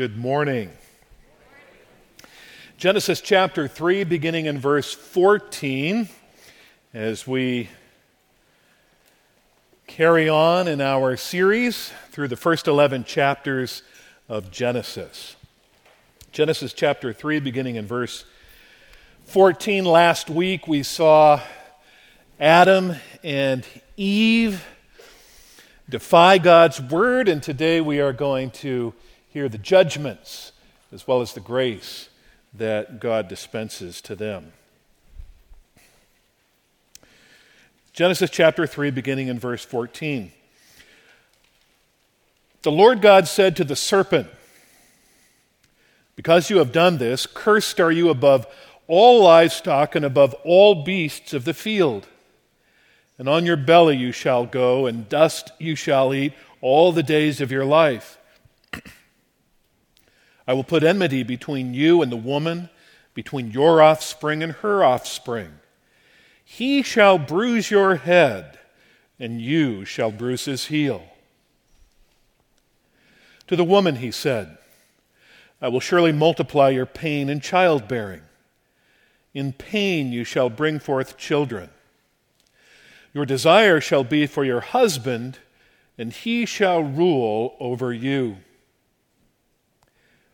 Good morning. Genesis chapter 3, beginning in verse 14, as we carry on in our series through the first 11 chapters of Genesis. Genesis chapter 3, beginning in verse 14. Last week we saw Adam and Eve defy God's word, and today we are going to hear the judgments as well as the grace that God dispenses to them. Genesis chapter 3, beginning in verse 14. The Lord God said to the serpent, Because you have done this, cursed are you above all livestock and above all beasts of the field. And on your belly you shall go, and dust you shall eat all the days of your life. I will put enmity between you and the woman, between your offspring and her offspring. He shall bruise your head, and you shall bruise his heel. To the woman he said, I will surely multiply your pain in childbearing. In pain you shall bring forth children. Your desire shall be for your husband, and he shall rule over you.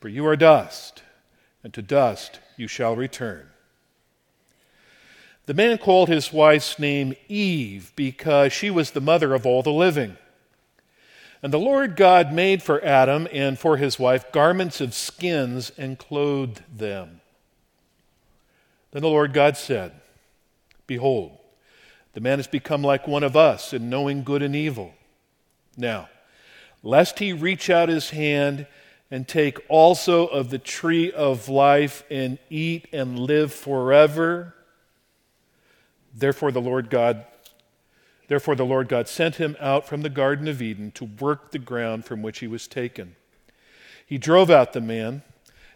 For you are dust, and to dust you shall return. The man called his wife's name Eve because she was the mother of all the living. And the Lord God made for Adam and for his wife garments of skins and clothed them. Then the Lord God said, Behold, the man has become like one of us in knowing good and evil. Now, lest he reach out his hand and take also of the tree of life and eat and live forever. Therefore the Lord God Therefore the Lord God sent him out from the garden of Eden to work the ground from which he was taken. He drove out the man,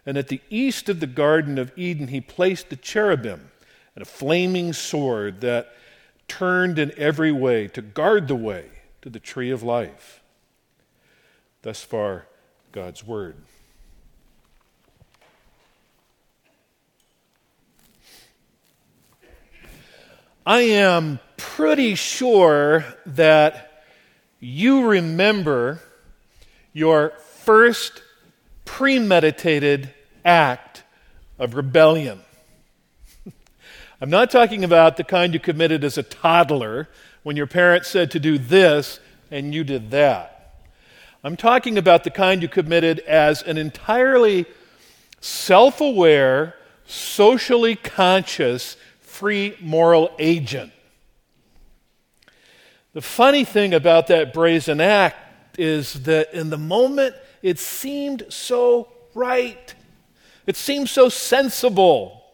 and at the east of the garden of Eden he placed the cherubim and a flaming sword that turned in every way to guard the way to the tree of life. Thus far, God's Word. I am pretty sure that you remember your first premeditated act of rebellion. I'm not talking about the kind you committed as a toddler when your parents said to do this and you did that. I'm talking about the kind you committed as an entirely self aware, socially conscious, free moral agent. The funny thing about that brazen act is that in the moment it seemed so right, it seemed so sensible.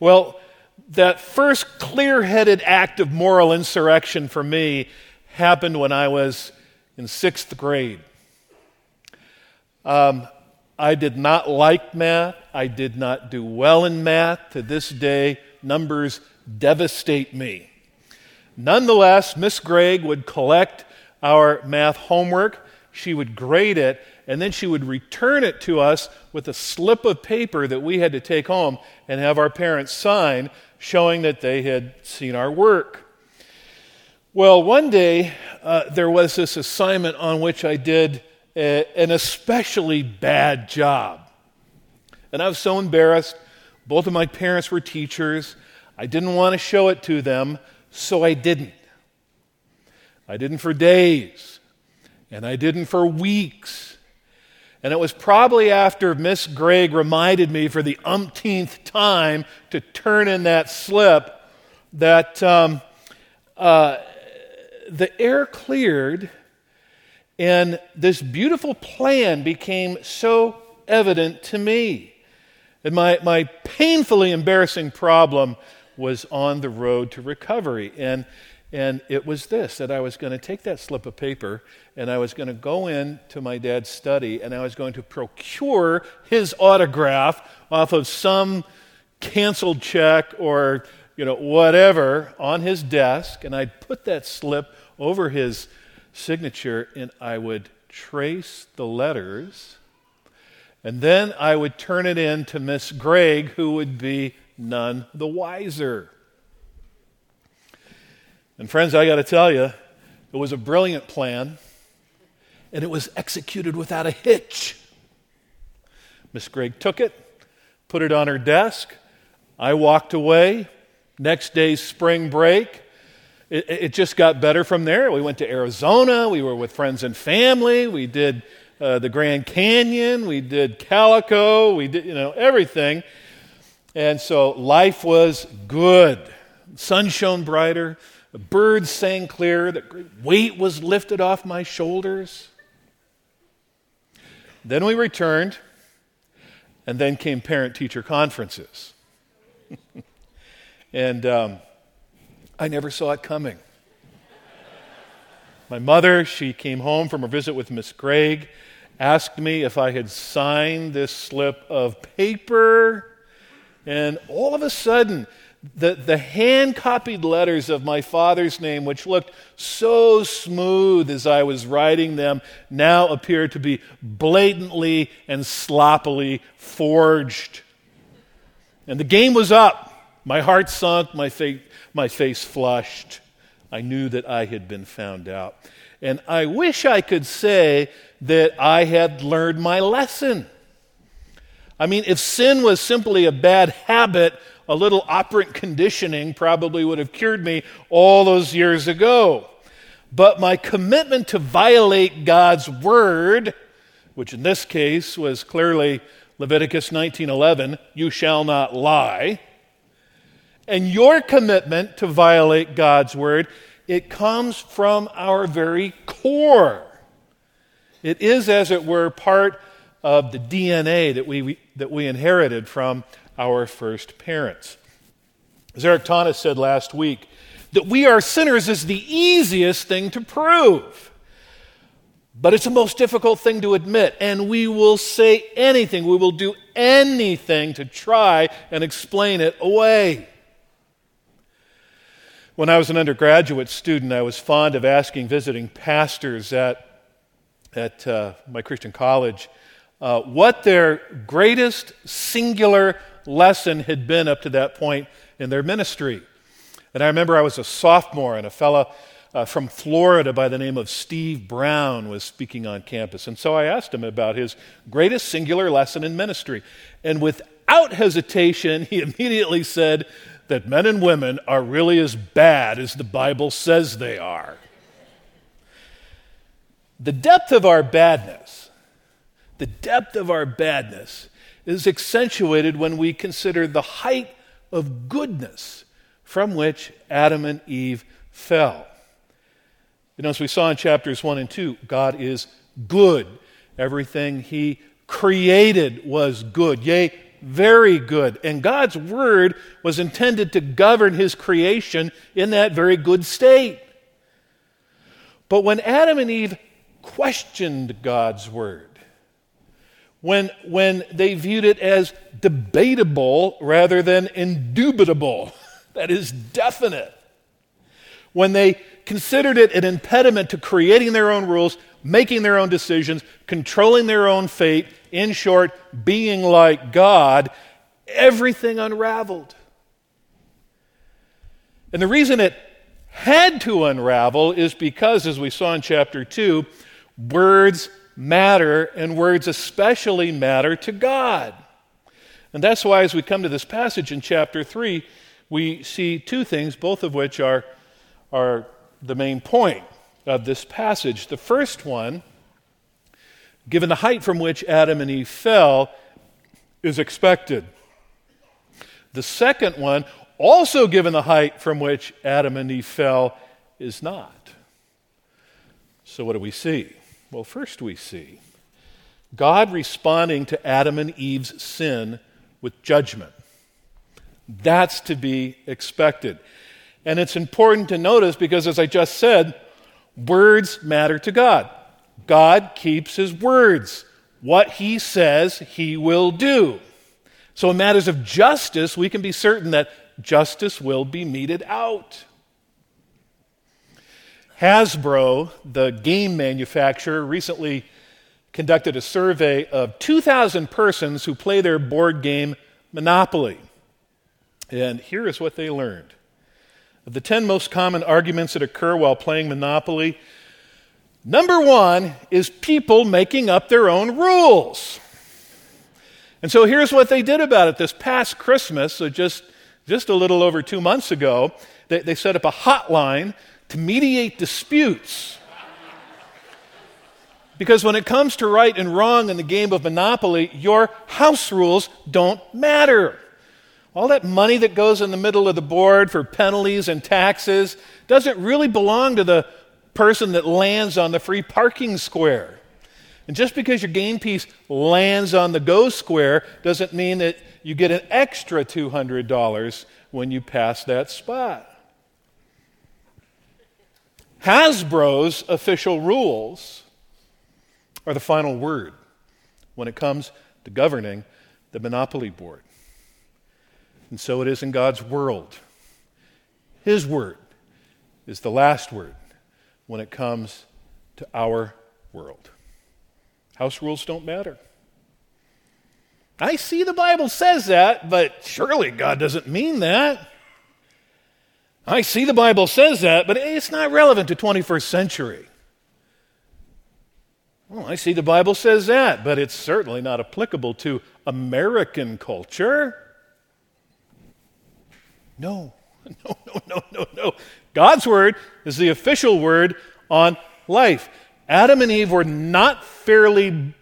Well, that first clear headed act of moral insurrection for me happened when I was in sixth grade. Um, I did not like math. I did not do well in math. To this day, numbers devastate me. Nonetheless, Miss Gregg would collect our math homework. She would grade it and then she would return it to us with a slip of paper that we had to take home and have our parents sign, showing that they had seen our work. Well, one day uh, there was this assignment on which I did a, an especially bad job. And I was so embarrassed. Both of my parents were teachers. I didn't want to show it to them, so I didn't. I didn't for days, and I didn't for weeks. And it was probably after Miss Gregg reminded me for the umpteenth time to turn in that slip that um, uh, the air cleared And this beautiful plan became so evident to me. And my, my painfully embarrassing problem was on the road to recovery. And, and it was this that I was going to take that slip of paper and I was going to go in to my dad's study and I was going to procure his autograph off of some canceled check or you know whatever on his desk and I'd put that slip over his signature and I would trace the letters and then I would turn it in to Miss Gregg, who would be none the wiser. And, friends, I got to tell you, it was a brilliant plan, and it was executed without a hitch. Miss Gregg took it, put it on her desk. I walked away. Next day's spring break. It, it just got better from there. We went to Arizona. We were with friends and family. We did uh, the Grand Canyon, we did Calico, we did, you know, everything. And so life was good. Sun shone brighter, the birds sang clear, the weight was lifted off my shoulders. Then we returned, and then came parent teacher conferences. and um, I never saw it coming. My mother, she came home from her visit with Miss Gregg asked me if I had signed this slip of paper. And all of a sudden, the, the hand copied letters of my father's name, which looked so smooth as I was writing them, now appeared to be blatantly and sloppily forged. And the game was up. My heart sunk, my, my face flushed. I knew that I had been found out. And I wish I could say that I had learned my lesson. I mean, if sin was simply a bad habit, a little operant conditioning probably would have cured me all those years ago. But my commitment to violate God's word, which in this case was clearly Leviticus 19:11, you shall not lie, and your commitment to violate God's word it comes from our very core. It is, as it were, part of the DNA that we, that we inherited from our first parents. As Eric Thomas said last week, that we are sinners is the easiest thing to prove. But it's the most difficult thing to admit, and we will say anything, we will do anything to try and explain it away. When I was an undergraduate student, I was fond of asking visiting pastors at, at uh, my Christian college uh, what their greatest singular lesson had been up to that point in their ministry. And I remember I was a sophomore, and a fellow uh, from Florida by the name of Steve Brown was speaking on campus. And so I asked him about his greatest singular lesson in ministry. And without hesitation, he immediately said, that men and women are really as bad as the Bible says they are. The depth of our badness, the depth of our badness is accentuated when we consider the height of goodness from which Adam and Eve fell. You know, as we saw in chapters 1 and 2, God is good. Everything He created was good. Yea, very good. And God's word was intended to govern his creation in that very good state. But when Adam and Eve questioned God's word, when, when they viewed it as debatable rather than indubitable, that is definite, when they considered it an impediment to creating their own rules, making their own decisions, controlling their own fate, in short, being like God, everything unraveled. And the reason it had to unravel is because, as we saw in chapter 2, words matter, and words especially matter to God. And that's why, as we come to this passage in chapter 3, we see two things, both of which are, are the main point of this passage. The first one given the height from which Adam and Eve fell, is expected. The second one, also given the height from which Adam and Eve fell, is not. So, what do we see? Well, first we see God responding to Adam and Eve's sin with judgment. That's to be expected. And it's important to notice because, as I just said, words matter to God. God keeps his words. What he says, he will do. So, in matters of justice, we can be certain that justice will be meted out. Hasbro, the game manufacturer, recently conducted a survey of 2,000 persons who play their board game Monopoly. And here is what they learned. Of the 10 most common arguments that occur while playing Monopoly, number one is people making up their own rules. And so here's what they did about it this past Christmas, so just, just a little over two months ago, they, they set up a hotline to mediate disputes. Because when it comes to right and wrong in the game of Monopoly, your house rules don't matter. All that money that goes in the middle of the board for penalties and taxes doesn't really belong to the person that lands on the free parking square. And just because your game piece lands on the go square doesn't mean that you get an extra $200 when you pass that spot. Hasbro's official rules are the final word when it comes to governing the Monopoly board. And so it is in God's world. His word is the last word when it comes to our world. House rules don't matter. I see the Bible says that, but surely God doesn't mean that. I see the Bible says that, but it's not relevant to 21st century. Well, I see the Bible says that, but it's certainly not applicable to American culture. No, no, no, no, no, no. God's word is the official word on life. Adam and Eve were not fairly,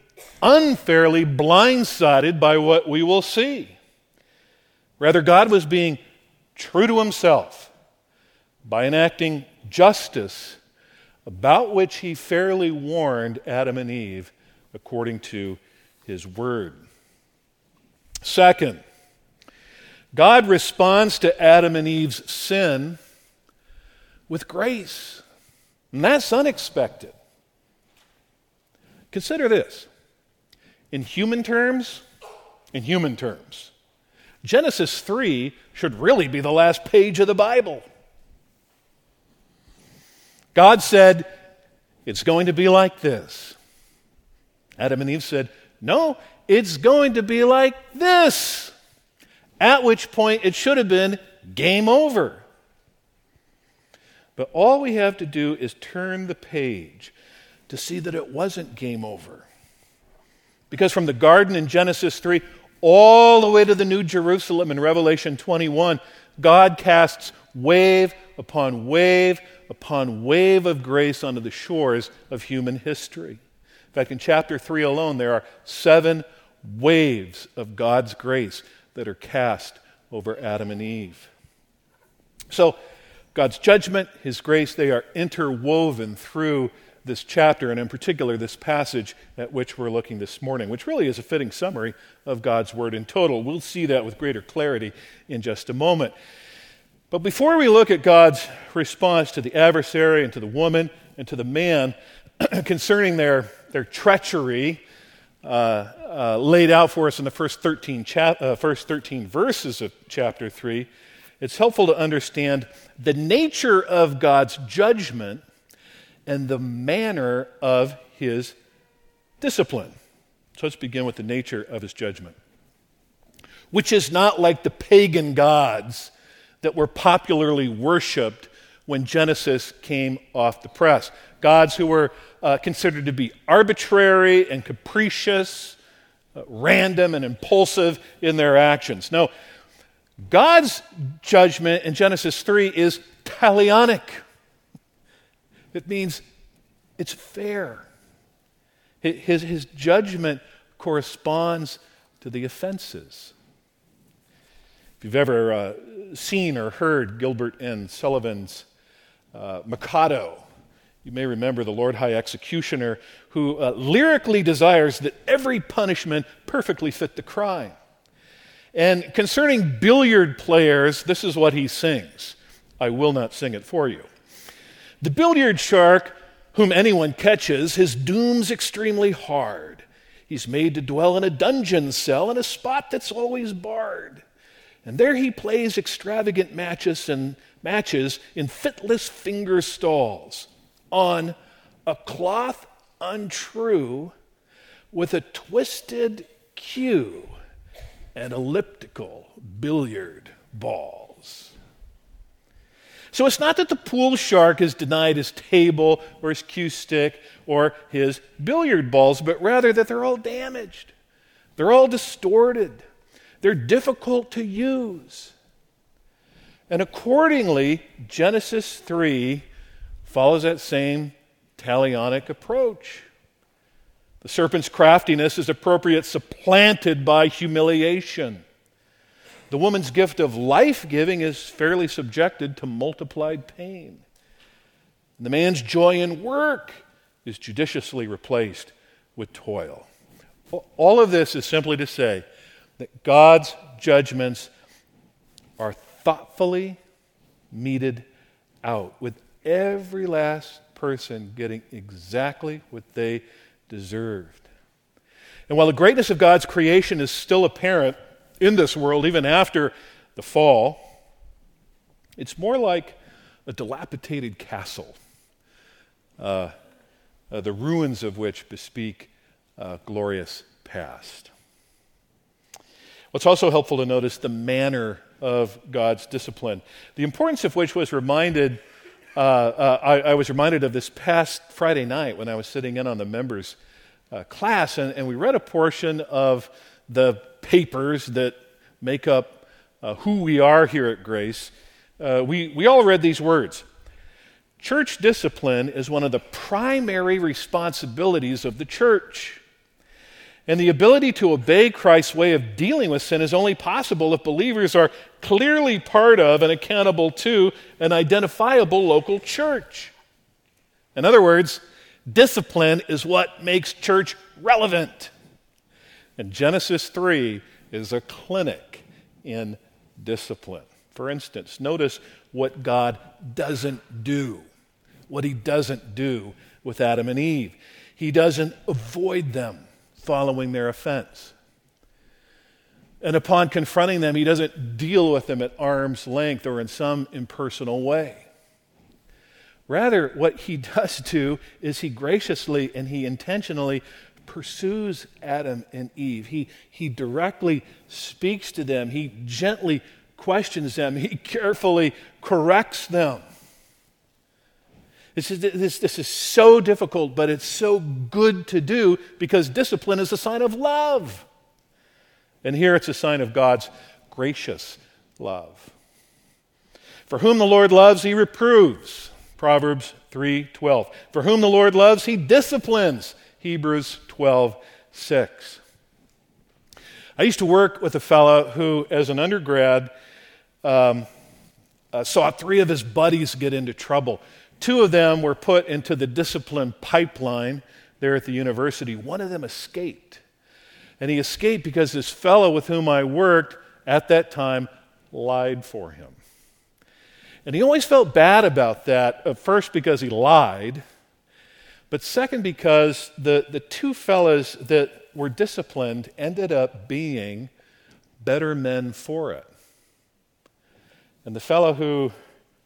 unfairly blindsided by what we will see. Rather, God was being true to himself by enacting justice about which he fairly warned Adam and Eve according to his word. Second, God responds to Adam and Eve's sin with grace. And that's unexpected. Consider this. In human terms, in human terms, Genesis 3 should really be the last page of the Bible. God said, It's going to be like this. Adam and Eve said, No, it's going to be like this. At which point it should have been game over. But all we have to do is turn the page to see that it wasn't game over. Because from the garden in Genesis 3 all the way to the New Jerusalem in Revelation 21, God casts wave upon wave upon wave of grace onto the shores of human history. In fact, in chapter 3 alone, there are seven waves of God's grace that are cast over Adam and Eve. So, God's judgment, His grace, they are interwoven through this chapter, and in particular, this passage at which we're looking this morning, which really is a fitting summary of God's Word in total. We'll see that with greater clarity in just a moment. But before we look at God's response to the adversary and to the woman and to the man concerning their, their treachery, uh, uh, laid out for us in the first 13, chap- uh, first 13 verses of chapter 3, it's helpful to understand the nature of God's judgment and the manner of his discipline. So let's begin with the nature of his judgment, which is not like the pagan gods that were popularly worshiped when Genesis came off the press. Gods who were uh, considered to be arbitrary and capricious, uh, random and impulsive in their actions. No, God's judgment in Genesis 3 is talionic. It means it's fair. His, his judgment corresponds to the offenses. If you've ever uh, seen or heard Gilbert and Sullivan's uh, Mikado, You may remember the Lord High Executioner who uh, lyrically desires that every punishment perfectly fit the crime. And concerning billiard players, this is what he sings. I will not sing it for you. The billiard shark, whom anyone catches, his doom's extremely hard. He's made to dwell in a dungeon cell in a spot that's always barred. And there he plays extravagant matches and matches in fitless finger stalls on a cloth untrue with a twisted cue and elliptical billiard balls. So it's not that the pool shark is denied his table or his cue stick or his billiard balls, but rather that they're all damaged. They're all distorted. They're difficult to use. And accordingly, Genesis 3 follows that same talionic approach. The serpent's craftiness is appropriate, supplanted by humiliation. The woman's gift of life giving is fairly subjected to multiplied pain. The man's joy in work is judiciously replaced with toil. All of this is simply to say that God's judgments are thoughtfully meted out, with every last person getting exactly what they deserved. And while the greatness of God's creation is still apparent in this world, even after the fall, it's more like a dilapidated castle, uh, uh, the ruins of which bespeak a glorious past. What's also helpful to notice the manner of God's discipline, the importance of which was reminded. Uh, uh, I, I, was reminded of this past Friday night when I was sitting in on the members' uh, class, and, and, we read a portion of the papers that make up uh, who we are here at Grace. We, we all read these words Church discipline is one of the primary responsibilities of the church. And the ability to obey Christ's way of dealing with sin is only possible if believers are clearly part of and accountable to an identifiable local church. In other words, discipline is what makes church relevant. And Genesis 3 is a clinic in discipline. For instance, notice what God doesn't do, what He doesn't do with Adam and Eve. He doesn't avoid them following their offense. And upon confronting them, he doesn't deal with them at arm's length or in some impersonal way. Rather, what he does do is he graciously and he intentionally pursues Adam and Eve. He, he directly speaks to them, he gently questions them, he carefully corrects them. This is, this, this is so difficult, but it's so good to do because discipline is a sign of love. And here it's a sign of God's gracious love. For whom the Lord loves, he reproves. Proverbs 3:12. For whom the Lord loves, he disciplines. Hebrews 12:6. I used to work with a fellow who, as an undergrad, um, uh, saw three of his buddies get into trouble. Two of them were put into the discipline pipeline there at the university. One of them escaped. And he escaped because this fellow with whom I worked at that time lied for him. And he always felt bad about that, uh, first because he lied, but second because the, the two fellows that were disciplined ended up being better men for it. And the fellow who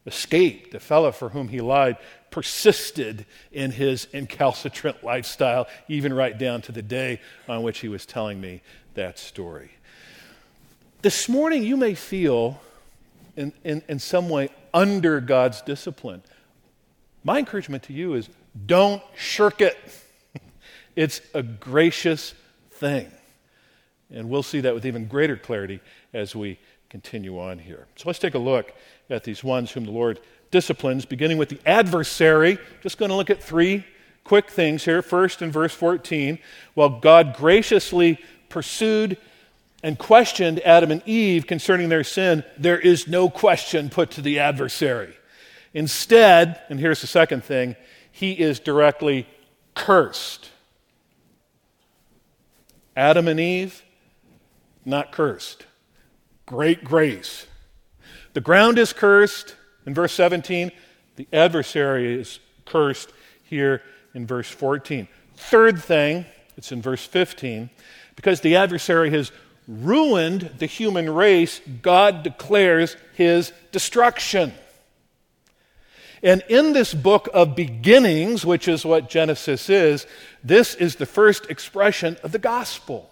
escaped. The fellow for whom he lied persisted in his incalcitrant lifestyle, even right down to the day on which he was telling me that story. This morning, you may feel in, in, in some way under God's discipline. My encouragement to you is don't shirk it. it's a gracious thing. And we'll see that with even greater clarity as we continue on here. So let's take a look at these ones whom the Lord disciplines, beginning with the adversary. Just going to look at three quick things here. First, in verse 14, while God graciously pursued and questioned Adam and Eve concerning their sin, there is no question put to the adversary. Instead, and here's the second thing, he is directly cursed. Adam and Eve, not cursed. Great grace. The ground is cursed in verse 17. The adversary is cursed here in verse 14. Third thing, it's in verse 15. Because the adversary has ruined the human race, God declares his destruction. And in this book of beginnings, which is what Genesis is, this is the first expression of the gospel.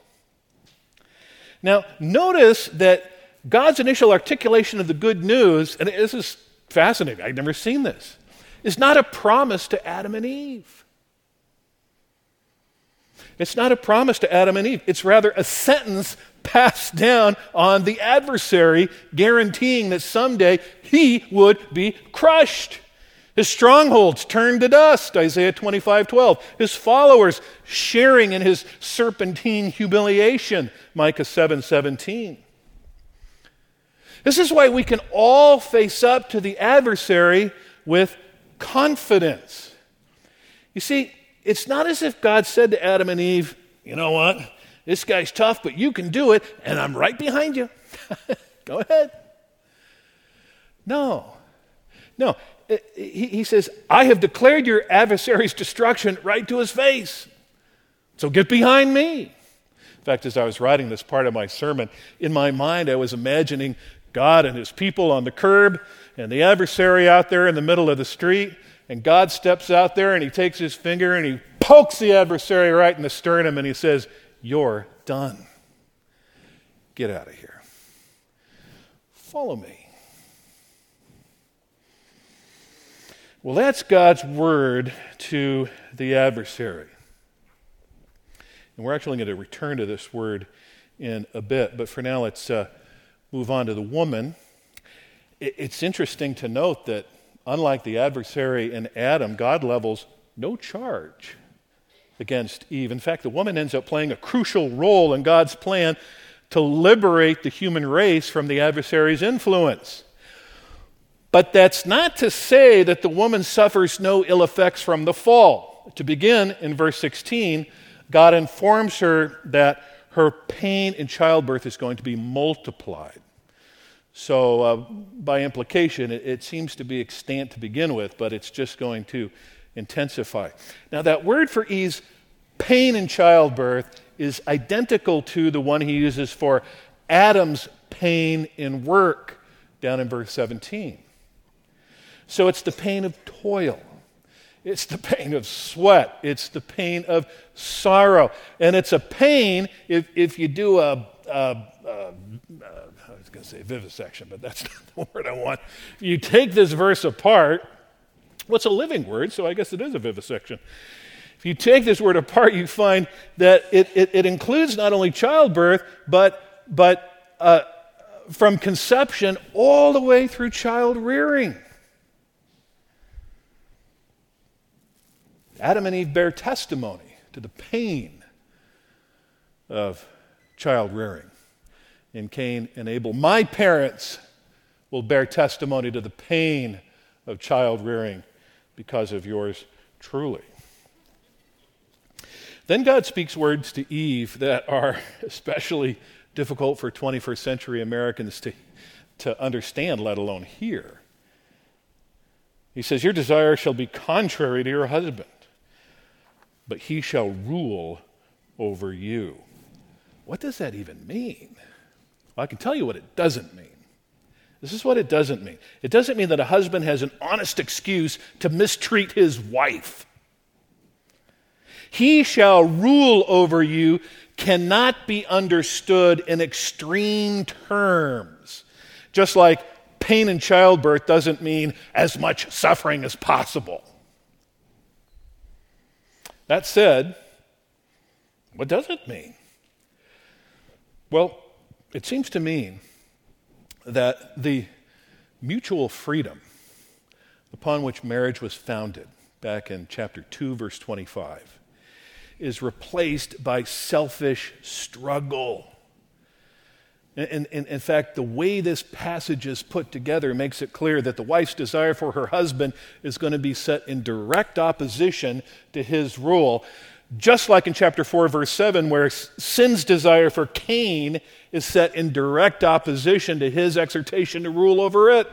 Now, notice that God's initial articulation of the good news, and this is fascinating, I've never seen this, It's not a promise to Adam and Eve. It's not a promise to Adam and Eve. It's rather a sentence passed down on the adversary, guaranteeing that someday he would be crushed. His strongholds turned to dust, Isaiah 25 12. His followers sharing in his serpentine humiliation, Micah 7 17. This is why we can all face up to the adversary with confidence. You see, it's not as if God said to Adam and Eve, you know what? This guy's tough, but you can do it, and I'm right behind you. Go ahead. No. No. He, says, I have declared your adversary's destruction right to his face. So get behind me. In fact, as I was writing this part of my sermon, in my mind I was imagining God and his people on the curb and the adversary out there in the middle of the street. And God steps out there and he takes his finger and he pokes the adversary right in the sternum and he says, You're done. Get out of here. Follow me. Well, that's God's word to the adversary. And we're actually going to return to this word in a bit, but for now, let's uh, move on to the woman. It's interesting to note that, unlike the adversary in Adam, God levels no charge against Eve. In fact, the woman ends up playing a crucial role in God's plan to liberate the human race from the adversary's influence. But that's not to say that the woman suffers no ill effects from the fall. To begin, in verse 16, God informs her that her pain in childbirth is going to be multiplied. So, uh, by implication, it, it seems to be extant to begin with, but it's just going to intensify. Now, that word for ease, pain in childbirth, is identical to the one he uses for Adam's pain in work down in verse 17. So it's the pain of toil. It's the pain of sweat. It's the pain of sorrow. And it's a pain if, if you do a, a, a, a I was going to say vivisection, but that's not the word I want. If You take this verse apart. What's well, a living word, so I guess it is a vivisection. If you take this word apart, you find that it, it, it includes not only childbirth, but, but uh, from conception all the way through child rearing. Adam and Eve bear testimony to the pain of child rearing. In Cain and Abel, my parents will bear testimony to the pain of child rearing because of yours truly. Then God speaks words to Eve that are especially difficult for 21st century Americans to, to understand, let alone hear. He says, Your desire shall be contrary to your husband, but he shall rule over you. What does that even mean? Well, I can tell you what it doesn't mean. This is what it doesn't mean. It doesn't mean that a husband has an honest excuse to mistreat his wife. He shall rule over you cannot be understood in extreme terms. Just like pain in childbirth doesn't mean as much suffering as possible. That said, what does it mean? Well, it seems to mean that the mutual freedom upon which marriage was founded back in chapter 2, verse 25, is replaced by selfish struggle. In, in, in, fact, the way this passage is put together makes it clear that the wife's desire for her husband is going to be set in direct opposition to his rule. Just like in chapter 4, verse 7, where sin's desire for Cain is set in direct opposition to his exhortation to rule over it.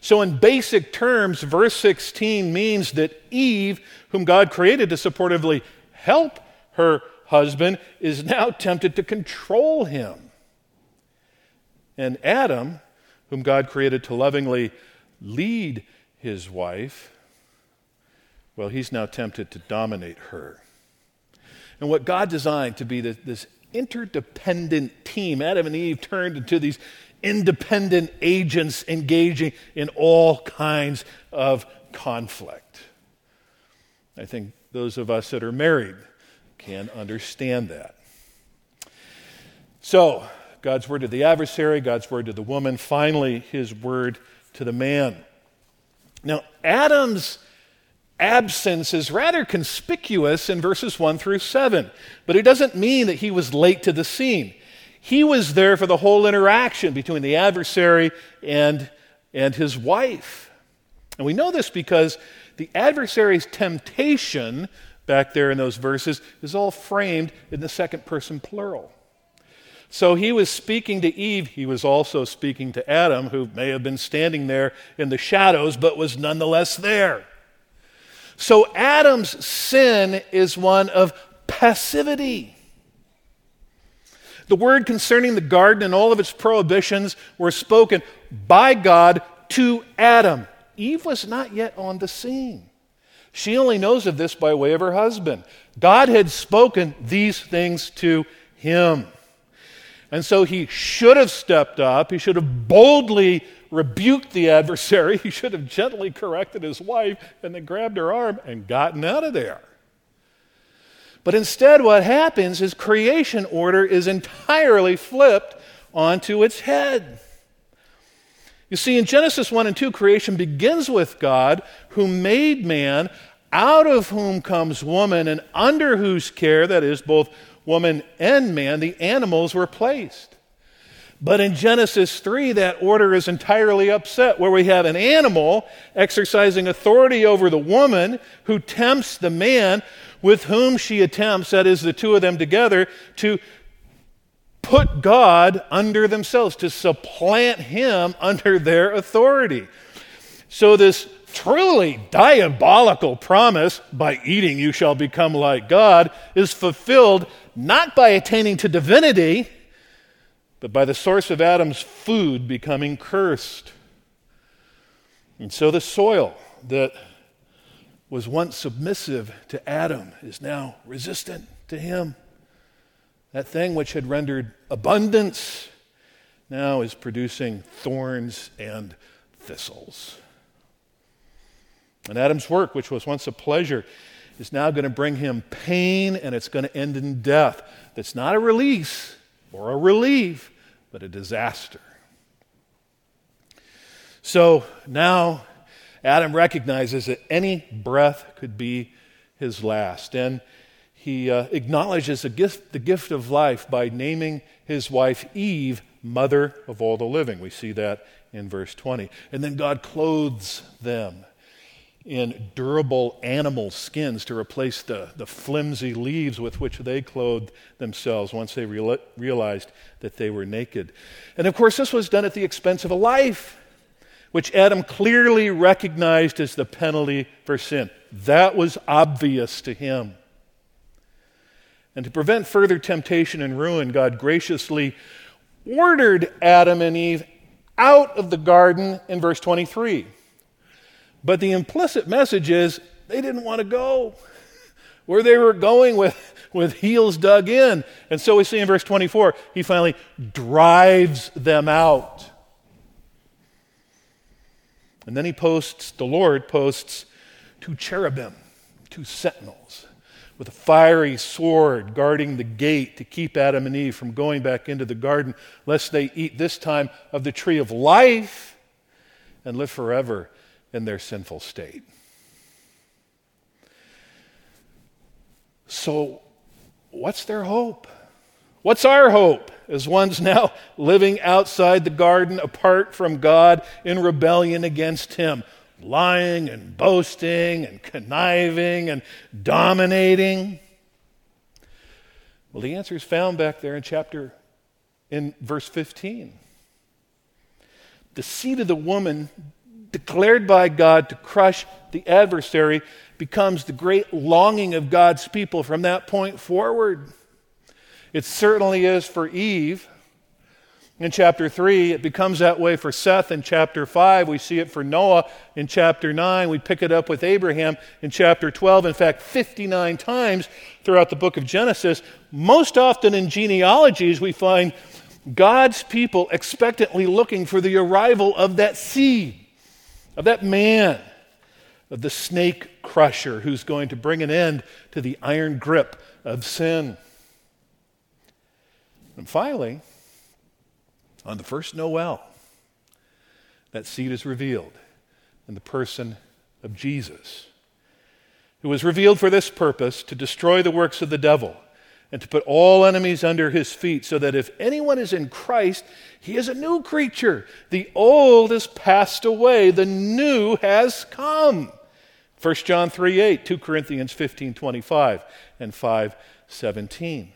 So, in basic terms, verse 16 means that Eve, whom God created to supportively help her husband, is now tempted to control him. And Adam, whom God created to lovingly lead his wife, well, he's now tempted to dominate her. And what God designed to be this interdependent team, Adam and Eve turned into these independent agents engaging in all kinds of conflict. I think those of us that are married can understand that. So, God's word to the adversary, God's word to the woman, finally, his word to the man. Now, Adam's absence is rather conspicuous in verses 1 through 7, but it doesn't mean that he was late to the scene. He was there for the whole interaction between the adversary and, and his wife. And we know this because the adversary's temptation back there in those verses is all framed in the second person plural. So he was speaking to Eve. He was also speaking to Adam, who may have been standing there in the shadows, but was nonetheless there. So Adam's sin is one of passivity. The word concerning the garden and all of its prohibitions were spoken by God to Adam. Eve was not yet on the scene. She only knows of this by way of her husband. God had spoken these things to him. And so he should have stepped up. He should have boldly rebuked the adversary. He should have gently corrected his wife and then grabbed her arm and gotten out of there. But instead, what happens is creation order is entirely flipped onto its head. You see, in Genesis 1 and 2, creation begins with God who made man, out of whom comes woman, and under whose care, that is, both woman and man, the animals were placed. But in Genesis 3, that order is entirely upset, where we have an animal exercising authority over the woman who tempts the man with whom she attempts, that is, the two of them together, to put God under themselves, to supplant him under their authority. So, this truly diabolical promise, by eating you shall become like God, is fulfilled not by attaining to divinity but by the source of Adam's food becoming cursed. And so the soil that was once submissive to Adam is now resistant to him. That thing which had rendered abundance now is producing thorns and thistles. And Adam's work, which was once a pleasure, is now going to bring him pain and it's going to end in death. That's not a release, or a relief, but a disaster. So now Adam recognizes that any breath could be his last. And he uh, acknowledges the gift, the gift of life by naming his wife Eve, mother of all the living. We see that in verse 20. And then God clothes them in durable animal skins to replace the, the flimsy leaves with which they clothed themselves once they real, realized that they were naked. And of course, this was done at the expense of a life, which Adam clearly recognized as the penalty for sin. That was obvious to him. And to prevent further temptation and ruin, God graciously ordered Adam and Eve out of the garden in verse 23. But the implicit message is they didn't want to go where they were going with, with heels dug in. And so we see in verse 24, he finally drives them out. And then he posts, the Lord posts two cherubim, two sentinels, with a fiery sword guarding the gate to keep Adam and Eve from going back into the garden, lest they eat this time of the tree of life and live forever in their sinful state. So, what's their hope? What's our hope as one's now living outside the garden apart from God in rebellion against Him, lying and boasting and conniving and dominating? Well, the answer is found back there in chapter, in verse 15. The seed of the woman declared by God to crush the adversary becomes the great longing of God's people from that point forward. It certainly is for Eve. In chapter 3, it becomes that way for Seth in chapter 5. We see it for Noah in chapter 9. We pick it up with Abraham in chapter 12. In fact, 59 times throughout the book of Genesis. Most often in genealogies, we find God's people expectantly looking for the arrival of that seed, of that man, of the snake crusher who's going to bring an end to the iron grip of sin. And finally, on the first Noel, that seed is revealed in the person of Jesus, who was revealed for this purpose to destroy the works of the devil and to put all enemies under his feet, so that if anyone is in Christ, he is a new creature. The old has passed away, the new has come. 1 John 3 8, 2 Corinthians 15 25, and 5 17.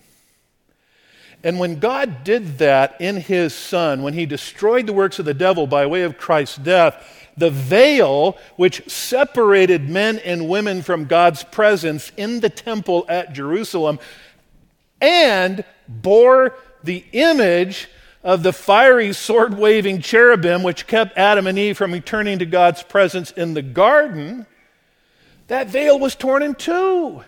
And when God did that in his Son, when he destroyed the works of the devil by way of Christ's death, the veil which separated men and women from God's presence in the temple at Jerusalem and bore the image of the fiery sword waving cherubim which kept Adam and Eve from returning to God's presence in the garden, that veil was torn in two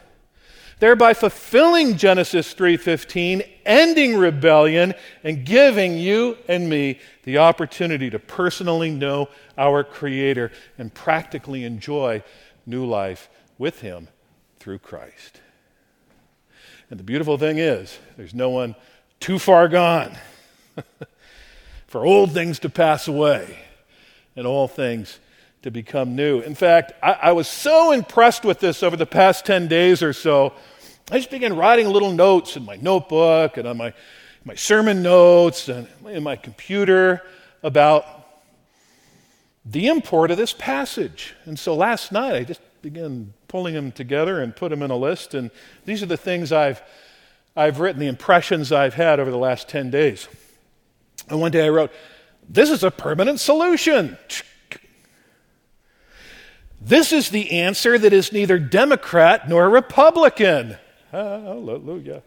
thereby fulfilling Genesis 3:15, ending rebellion and giving you and me the opportunity to personally know our creator and practically enjoy new life with him through Christ. And the beautiful thing is, there's no one too far gone for old things to pass away and all things to become new. In fact, I, I, was so impressed with this over the past 10 days or so. I just began writing little notes in my notebook and on my, my sermon notes and in my computer about the import of this passage. And so last night I just began pulling them together and put them in a list. And these are the things I've, I've written, the impressions I've had over the last 10 days. And one day I wrote, This is a permanent solution. This is the answer that is neither Democrat nor Republican. Hallelujah.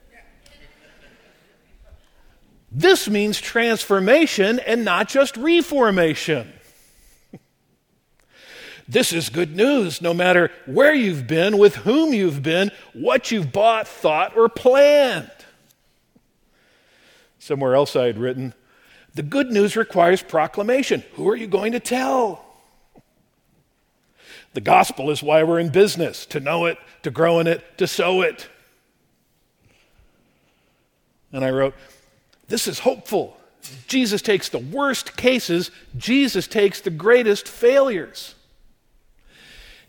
This means transformation and not just reformation. This is good news no matter where you've been, with whom you've been, what you've bought, thought, or planned. Somewhere else I had written, the good news requires proclamation. Who are you going to tell? The gospel is why we're in business to know it, to grow in it, to sow it. And I wrote, This is hopeful. Jesus takes the worst cases, Jesus takes the greatest failures.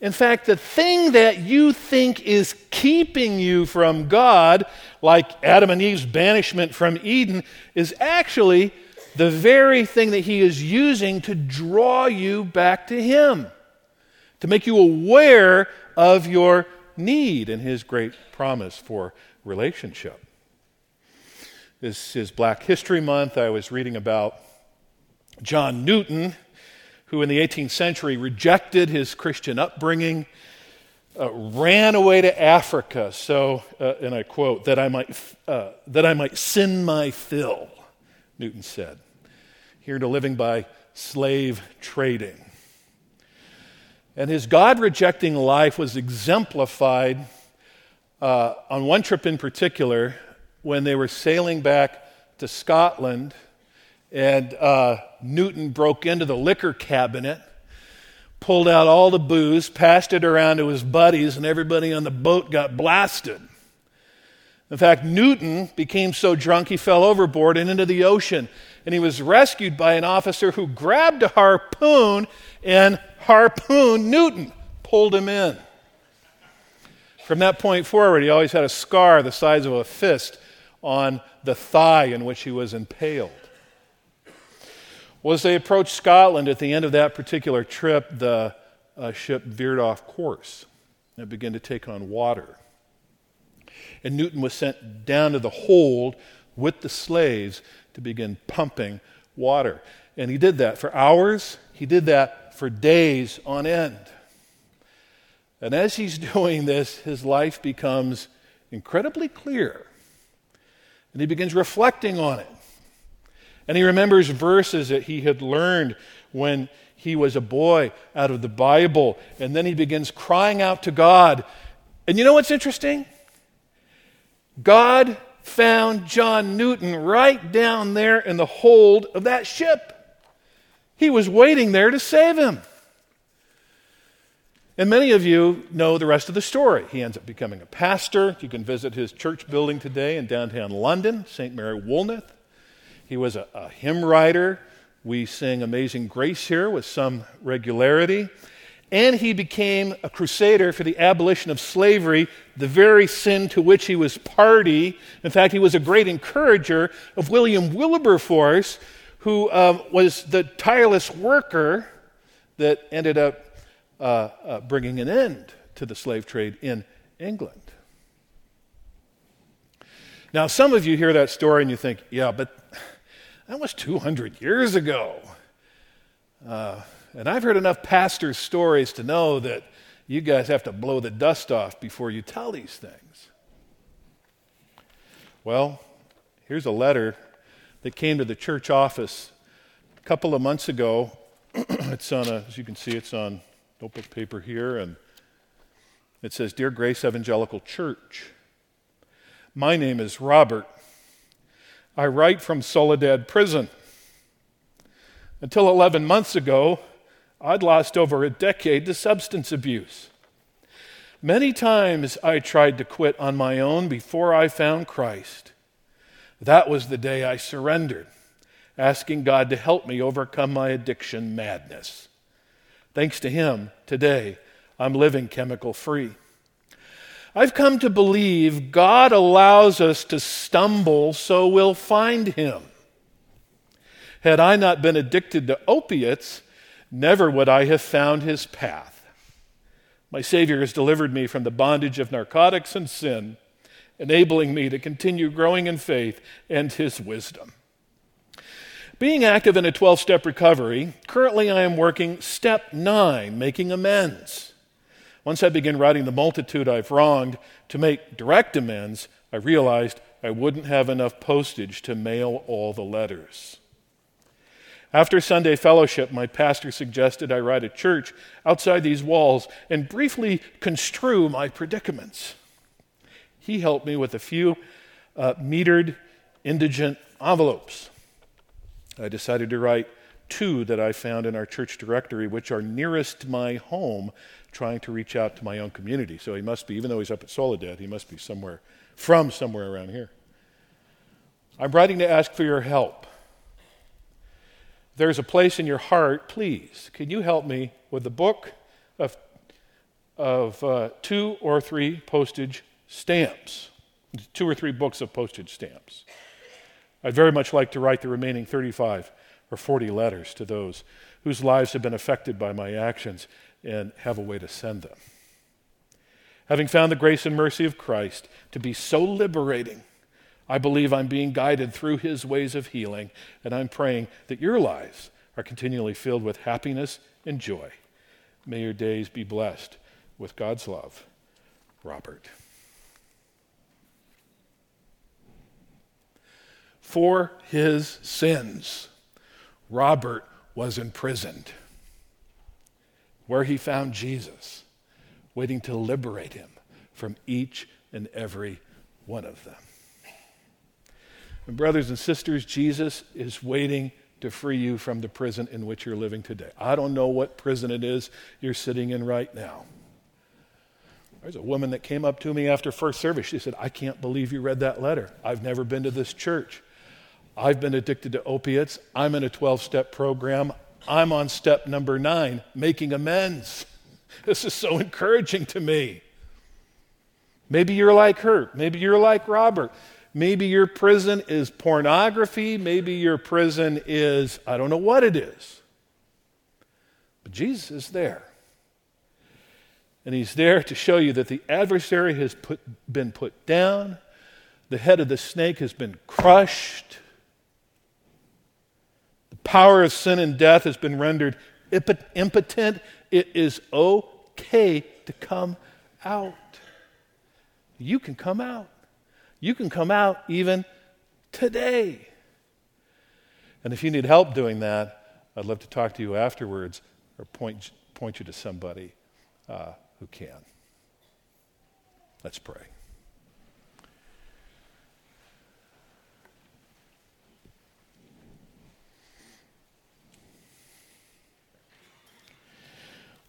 In fact, the thing that you think is keeping you from God, like Adam and Eve's banishment from Eden, is actually the very thing that He is using to draw you back to Him to make you aware of your need and his great promise for relationship. This is Black History Month. I was reading about John Newton, who in the 18th century rejected his Christian upbringing, uh, ran away to Africa, so, uh, and I quote, that I, might, uh, that I might sin my fill, Newton said, here to living by slave trading. And his God rejecting life was exemplified uh, on one trip in particular when they were sailing back to Scotland and uh, Newton broke into the liquor cabinet, pulled out all the booze, passed it around to his buddies, and everybody on the boat got blasted. In fact, Newton became so drunk he fell overboard and into the ocean. And he was rescued by an officer who grabbed a harpoon and harpooned Newton, pulled him in. From that point forward, he always had a scar the size of a fist on the thigh in which he was impaled. Well, as they approached Scotland at the end of that particular trip, the uh, ship veered off course and began to take on water. And Newton was sent down to the hold with the slaves to begin pumping water. And he did that for hours, he did that for days on end. And as he's doing this, his life becomes incredibly clear. And he begins reflecting on it. And he remembers verses that he had learned when he was a boy out of the Bible. And then he begins crying out to God. And you know what's interesting? God found John Newton right down there in the hold of that ship. He was waiting there to save him. And many of you know the rest of the story. He ends up becoming a pastor. You can visit his church building today in downtown London, St. Mary Woolnoth. He was a, a hymn writer. We sing Amazing Grace here with some regularity. And he became a crusader for the abolition of slavery, the very sin to which he was party. In fact, he was a great encourager of William Wilberforce, who um, was the tireless worker that ended up uh, uh, bringing an end to the slave trade in England. Now, some of you hear that story and you think, yeah, but that was 200 years ago. Uh, and I've heard enough pastors' stories to know that you guys have to blow the dust off before you tell these things. Well, here's a letter that came to the church office a couple of months ago. it's on a, as you can see, it's on notebook paper here, and it says Dear Grace Evangelical Church, my name is Robert. I write from Soledad Prison. Until 11 months ago, I'd lost over a decade to substance abuse. Many times I tried to quit on my own before I found Christ. That was the day I surrendered, asking God to help me overcome my addiction madness. Thanks to him, today, I'm living chemical free. I've come to believe God allows us to stumble so we'll find him. Had I not been addicted to opiates, never would I have found his path. My Savior has delivered me from the bondage of narcotics and sin, enabling me to continue growing in faith and his wisdom. Being active in a 12 step recovery, currently I am working step nine, making amends. Once I begin writing the multitude I've wronged to make direct amends, I realized I wouldn't have enough postage to mail all the letters. After Sunday fellowship, my pastor suggested I write a church outside these walls and briefly construe my predicaments. He helped me with a few uh, metered indigent envelopes. I decided to write two that I found in our church directory, which are nearest my home, trying to reach out to my own community. So he must be, even though he's up at Soledad, he must be somewhere, from somewhere around here. I'm writing to ask for your help. There's a place in your heart, please, can you help me with the book of, of uh, two or three postage stamps? Two or three books of postage stamps. I'd very much like to write the remaining 35 or 40 letters to those whose lives have been affected by my actions and have a way to send them. Having found the grace and mercy of Christ to be so liberating, I believe I'm being guided through his ways of healing, and I'm praying that your lives are continually filled with happiness and joy. May your days be blessed with God's love. Robert. For his sins. Robert was imprisoned, where he found Jesus, waiting to liberate him from each and every one of them. And, brothers and sisters, Jesus is waiting to free you from the prison in which you're living today. I don't know what prison it is you're sitting in right now. There's a woman that came up to me after first service. She said, I can't believe you read that letter. I've never been to this church. I've been addicted to opiates. I'm in a 12 step program. I'm on step number nine, making amends. This is so encouraging to me. Maybe you're like her. Maybe you're like Robert. Maybe your prison is pornography. Maybe your prison is, I don't know what it is. But Jesus is there. And he's there to show you that the adversary has put, been put down, the head of the snake has been crushed, power of sin and death has been rendered impotent. It is okay to come out. You can come out. You can come out even today. And if you need help doing that, I'd love to talk to you afterwards or point, point you to somebody uh, who can. Let's pray.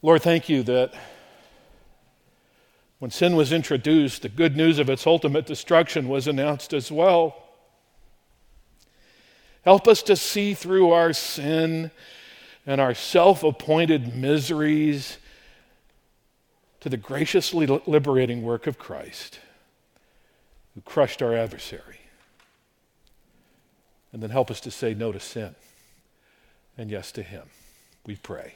Lord, thank you that when sin was introduced, the good news of its ultimate destruction was announced as well. Help us to see through our sin and our self appointed miseries to the graciously liberating work of Christ, who crushed our adversary. And then help us to say no to sin and yes to Him. We pray.